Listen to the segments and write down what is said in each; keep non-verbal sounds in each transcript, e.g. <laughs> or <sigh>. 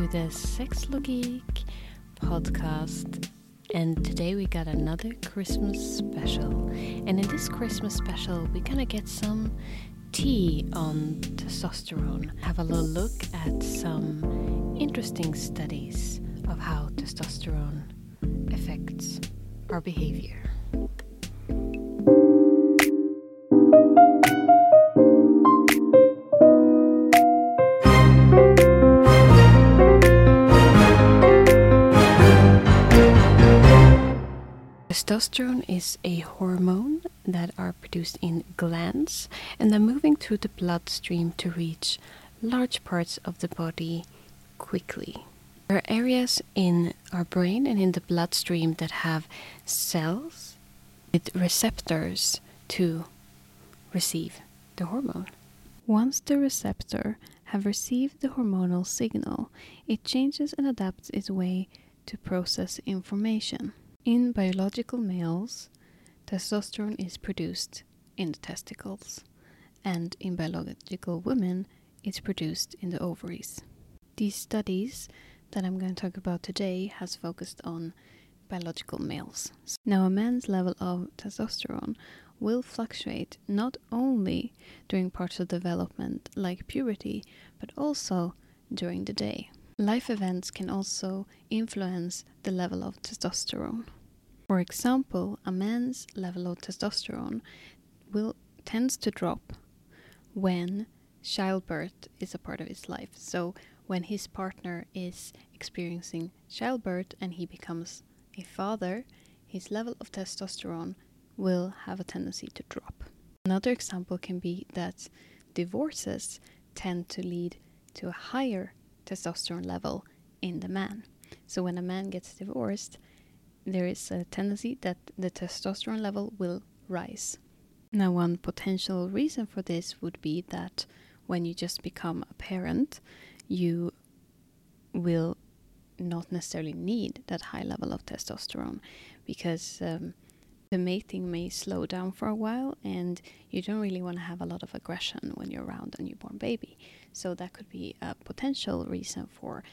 to the Sex Logik podcast. And today we got another Christmas special. And in this Christmas special, we're gonna get some tea on testosterone. Have a little look at some interesting studies of how testosterone affects our behavior. Testosterone is a hormone that are produced in glands and are moving through the bloodstream to reach large parts of the body quickly. There are areas in our brain and in the bloodstream that have cells with receptors to receive the hormone. Once the receptor have received the hormonal signal, it changes and adapts its way to process information. In biological males, testosterone is produced in the testicles, and in biological women, it's produced in the ovaries. These studies that I'm going to talk about today has focused on biological males. Now, a man's level of testosterone will fluctuate not only during parts of development like puberty, but also during the day. Life events can also influence the level of testosterone. For example, a man's level of testosterone will tends to drop when childbirth is a part of his life. So when his partner is experiencing childbirth and he becomes a father, his level of testosterone will have a tendency to drop. Another example can be that divorces tend to lead to a higher testosterone level in the man. So when a man gets divorced, there is a tendency that the testosterone level will rise. Now, one potential reason for this would be that when you just become a parent, you will not necessarily need that high level of testosterone because um, the mating may slow down for a while and you don't really want to have a lot of aggression when you're around a newborn baby. So that could be a potential reason for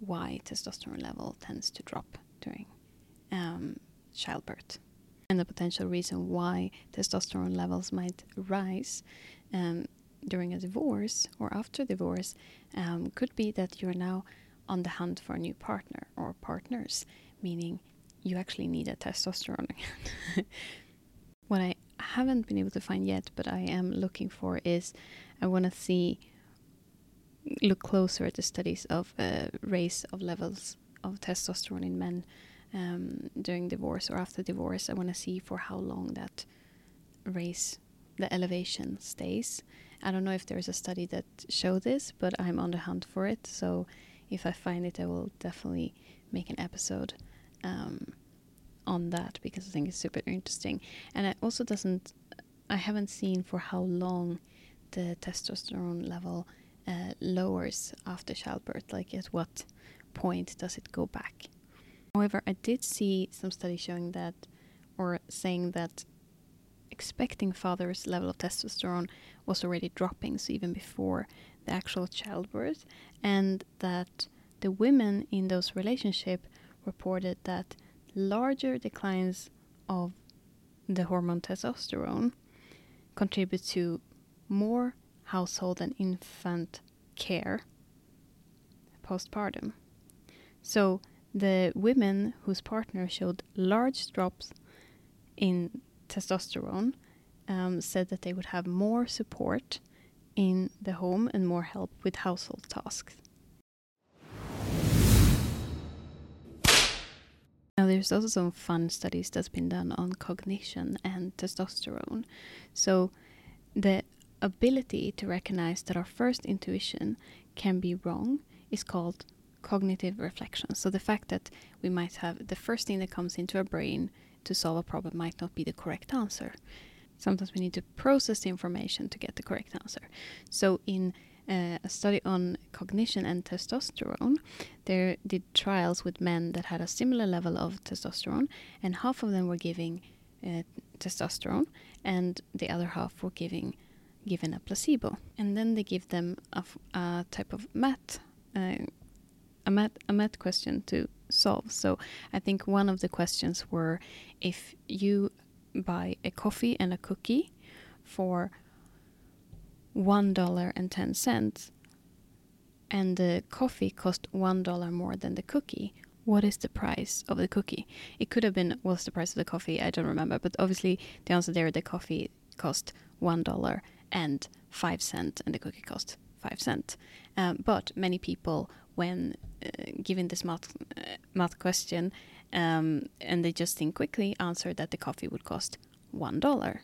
why testosterone level tends to drop during um, childbirth. And the potential reason why testosterone levels might rise um, during a divorce or after divorce um, could be that you're now on the hunt for a new partner or partners, meaning you actually need a testosterone <laughs> again. what I haven't been able to find yet, but I am looking for is I want to see, look closer at the studies of uh, raise of levels of testosterone in men um, during divorce or after divorce. I want to see for how long that raise, the elevation stays. I don't know if there's a study that show this, but I'm on the hunt for it. So if I find it, I will definitely make an episode um, on that because I think it's super interesting. And it also doesn't, I haven't seen for how long the testosterone level uh, lowers after childbirth. Like at what point does it go back? However, I did see some studies showing that, or saying that expecting father's level of testosterone was already dropping, so even before the actual childbirth, and that the women in those relationships reported that larger declines of the hormone testosterone contribute to more household and infant care postpartum. So the women whose partner showed large drops in testosterone um, said that they would have more support in the home and more help with household tasks. Now, there's also some fun studies that's been done on cognition and testosterone. So, the ability to recognize that our first intuition can be wrong is called cognitive reflection. So the fact that we might have the first thing that comes into our brain to solve a problem might not be the correct answer. Sometimes we need to process the information to get the correct answer. So in uh, a study on cognition and testosterone, they did trials with men that had a similar level of testosterone, and half of them were giving uh, testosterone, and the other half were giving given a placebo. And then they give them a, type of math uh, a math, a math question to solve. So I think one of the questions were if you buy a coffee and a cookie for one dollar and ten cents. And the coffee cost one dollar more than the cookie. What is the price of the cookie? It could have been what's the price of the coffee? I don't remember. But obviously the answer there the coffee cost one dollar and five cent and the cookie cost five cent um, but many people when uh, given this math, uh, math question um, and they just think quickly answered that the coffee would cost one dollar.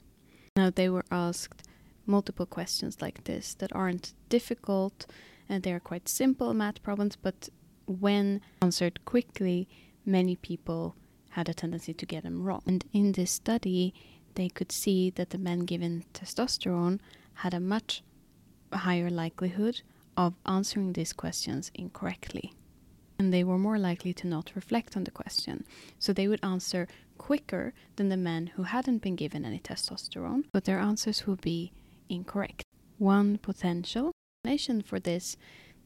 Now they were asked multiple questions like this that aren't difficult and they are quite simple math problems, but when answered quickly, many people had a tendency to get them wrong. And in this study, they could see that the men given testosterone had a much higher likelihood of answering these questions incorrectly. And they were more likely to not reflect on the question. So they would answer quicker than the men who hadn't been given any testosterone, but their answers would be incorrect. One potential explanation for this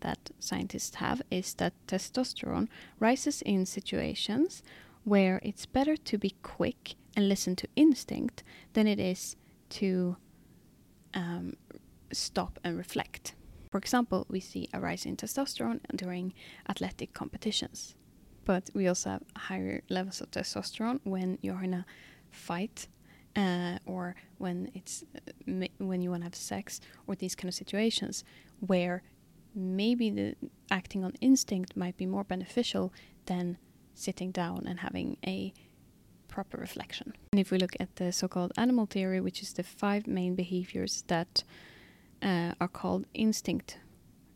that scientists have is that testosterone rises in situations where it's better to be quick and listen to instinct than it is to um, stop and reflect. For example, we see a rise in testosterone during athletic competitions. But we also have higher levels of testosterone when you're in a fight uh, or when it's uh, when you want to have sex or these kind of situations where maybe the acting on instinct might be more beneficial than sitting down and having a proper reflection. And if we look at the so-called animal theory, which is the five main behaviors that uh, are called instinct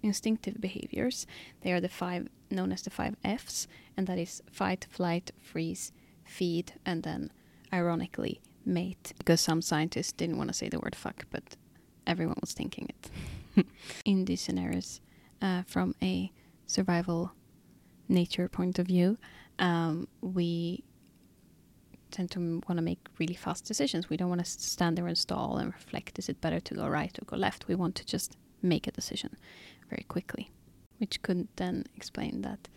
instinctive behaviors, they are the five known as the five Fs, and that is fight, flight, freeze, feed, and then ironically mate because some scientists didn't want to say the word fuck, but everyone was thinking it. <laughs> In these scenarios, uh, from a survival nature point of view, um, we tend to want to make really fast decisions. We don't want to stand there and stall and reflect is it better to go right or go left? We want to just make a decision very quickly, which could then explain that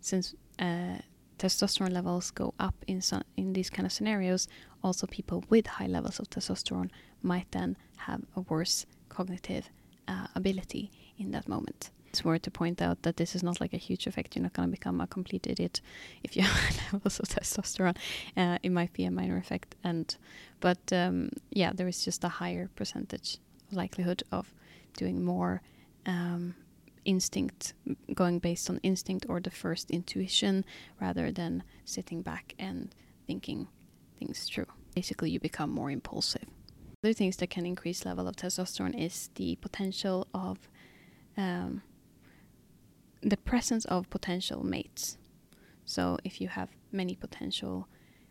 since uh, testosterone levels go up in some, in these kind of scenarios, also people with high levels of testosterone might then have a worse cognitive uh, ability in that moment. It's worth to point out that this is not like a huge effect. You're not going to become a complete idiot <laughs> if you have <laughs> levels of testosterone. Uh, it might be a minor effect, and but um, yeah, there is just a higher percentage likelihood of doing more um, instinct, going based on instinct or the first intuition rather than sitting back and thinking things through. Basically, you become more impulsive. Other things that can increase level of testosterone is the potential of um, the presence of potential mates. So, if you have many potential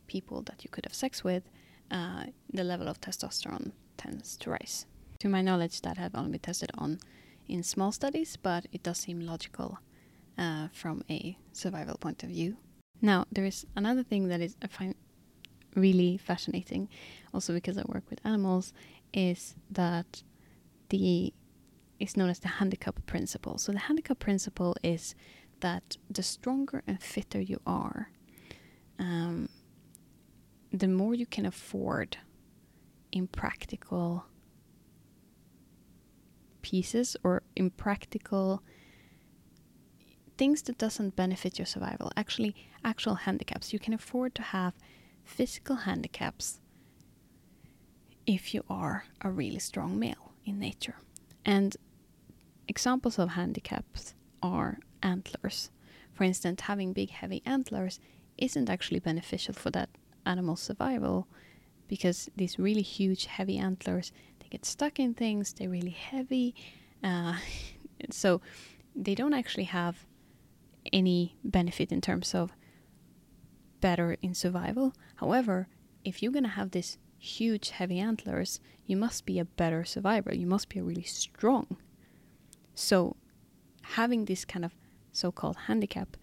people that you could have sex with, uh, the level of testosterone tends to rise. To my knowledge, that have only been tested on in small studies, but it does seem logical uh, from a survival point of view. Now, there is another thing that is I find really fascinating, also because I work with animals, is that the is known as the handicap principle. So the handicap principle is that the stronger and fitter you are, um, the more you can afford in practical pieces or impractical things that doesn't benefit your survival. Actually actual handicaps. You can afford to have physical handicaps if you are a really strong male in nature. And examples of handicaps are antlers. For instance having big heavy antlers isn't actually beneficial for that animal's survival because these really huge heavy antlers they get stuck in things, they're really heavy. Uh, <laughs> so they don't actually have any benefit in terms of better in survival. However, if you're going to have this huge heavy antlers, you must be a better survivor. You must be really strong. So having this kind of so-called handicap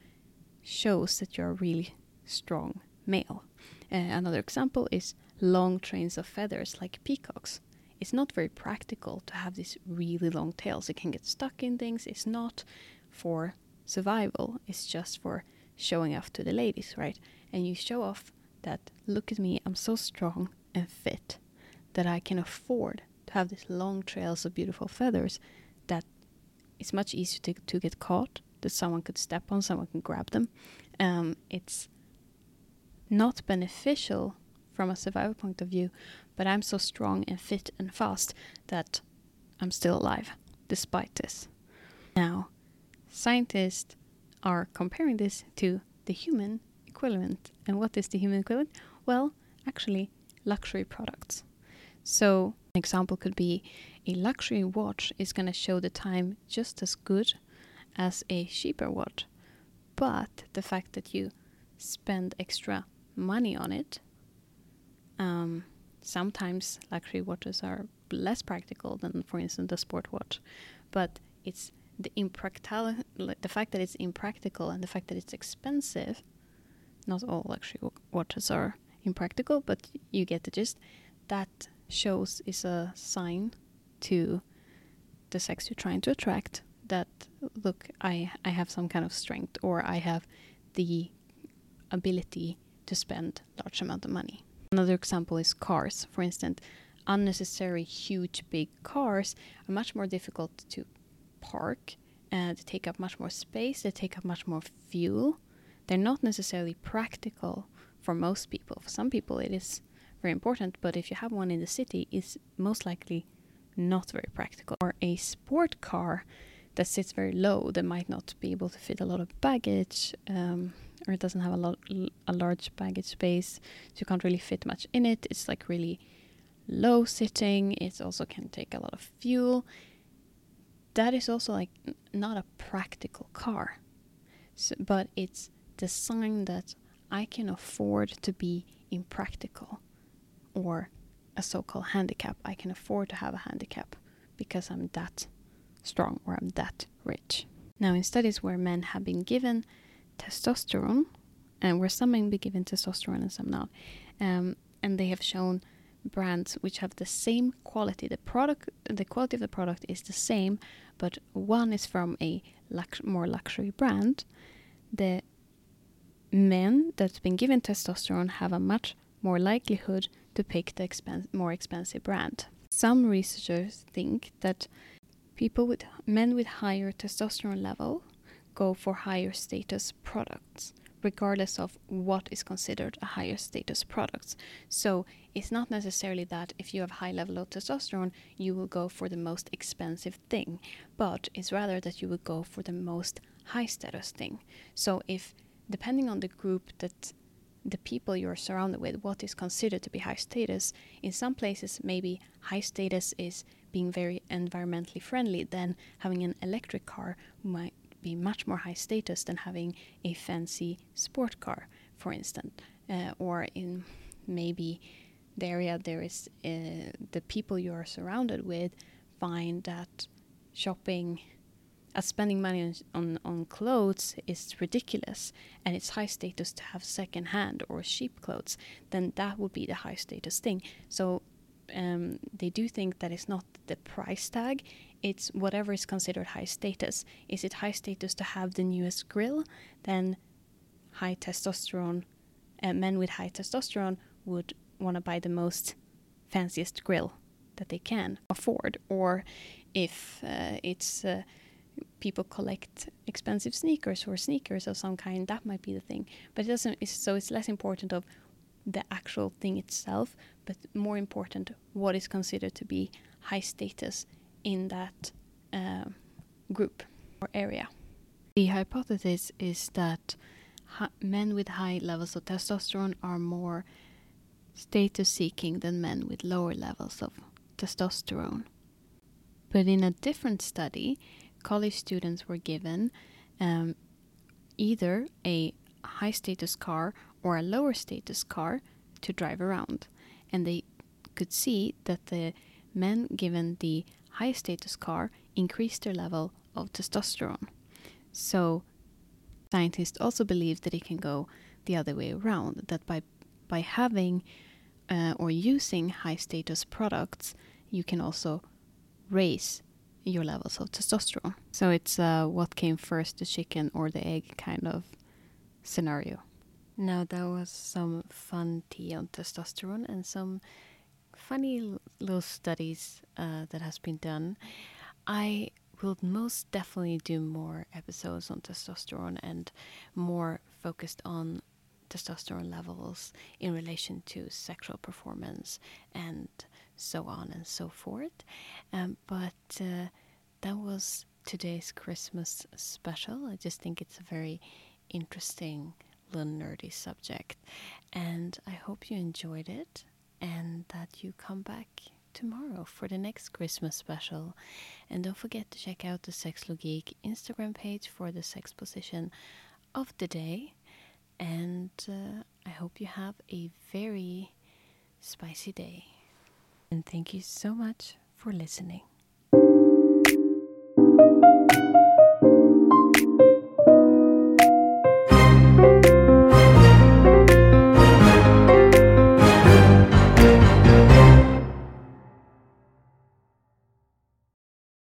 shows that you're a really strong male. Uh, another example is long trains of feathers like peacocks it's not very practical to have these really long tails. It can get stuck in things. It's not for survival it's just for showing off to the ladies, right? And you show off that look at me, I'm so strong and fit that I can afford to have these long trails of beautiful feathers that it's much easier to, to get caught, that someone could step on, someone can grab them. Um, it's not beneficial from a survival point of view, but I'm so strong and fit and fast that I'm still alive despite this. Now, scientists are comparing this to the human equivalent. And what is the human equivalent? Well, actually, luxury products. So, an example could be a luxury watch is going to show the time just as good as a cheaper watch. But the fact that you spend extra money on it, um, sometimes luxury watches are less practical than, for instance, a sport watch. But it's the impractical, the fact that it's impractical and the fact that it's expensive. Not all luxury watches are impractical, but you get the gist. That shows is a sign to the sex you're trying to attract that look, I I have some kind of strength or I have the ability to spend large amount of money. Another example is cars. For instance, unnecessary huge big cars are much more difficult to park and they take up much more space, they take up much more fuel. They're not necessarily practical for most people. For some people it is very important, but if you have one in the city, it's most likely not very practical. Or a sport car that sits very low that might not be able to fit a lot of baggage um, or it doesn't have a lot a large baggage space so you can't really fit much in it. It's like really low sitting. It also can take a lot of fuel. That is also like not a practical car. So, but it's designed that i can afford to be impractical or a so-called handicap. I can afford to have a handicap because i'm that strong or I'm that rich. Now, in studies where men have been given testosterone, and where some men be given testosterone and some not, um, and they have shown brands which have the same quality. The product, the quality of the product is the same, but one is from a lux more luxury brand. The men that's been given testosterone have a much more likelihood to pick the expen more expensive brand. Some researchers think that People with men with higher testosterone level go for higher status products regardless of what is considered a higher status product. So it's not necessarily that if you have high level of testosterone, you will go for the most expensive thing, but it's rather that you will go for the most high status thing. So if depending on the group that the people you're surrounded with, what is considered to be high status. In some places, maybe high status is being very environmentally friendly, then having an electric car might be much more high status than having a fancy sport car, for instance. Uh, or in maybe the area there is uh, the people you are surrounded with find that shopping as spending money on, on, on clothes is ridiculous and it's high status to have second hand or cheap clothes, then that would be the high status thing. So um, they do think that it's not the price tag, it's whatever is considered high status. Is it high status to have the newest grill? Then high testosterone, uh, men with high testosterone would want to buy the most fanciest grill that they can afford. Or if uh, it's uh, people collect expensive sneakers or sneakers of some kind, that might be the thing. But it doesn't. It's, so it's less important of the actual thing itself, but more important what is considered to be high status in that uh, group or area. The hypothesis is that men with high levels of testosterone are more status seeking than men with lower levels of testosterone. But in a different study, college students were given um, either a high status car or a lower status car to drive around. And they could see that the men given the high status car increased their level of testosterone. So scientists also believe that it can go the other way around, that by by having uh, or using high status products, you can also raise your levels of testosterone. So it's uh, what came first, the chicken or the egg kind of scenario. Now that was some fun tea on testosterone and some funny little studies uh, that has been done. I will most definitely do more episodes on testosterone and more focused on testosterone levels in relation to sexual performance and so on and so forth. Um, but uh, that was today's Christmas special. I just think it's a very interesting little nerdy subject, and I hope you enjoyed it and that you come back tomorrow for the next Christmas special. And don't forget to check out the Sexlogique Instagram page for the sex position of the day. And uh, I hope you have a very spicy day. And thank you so much for listening.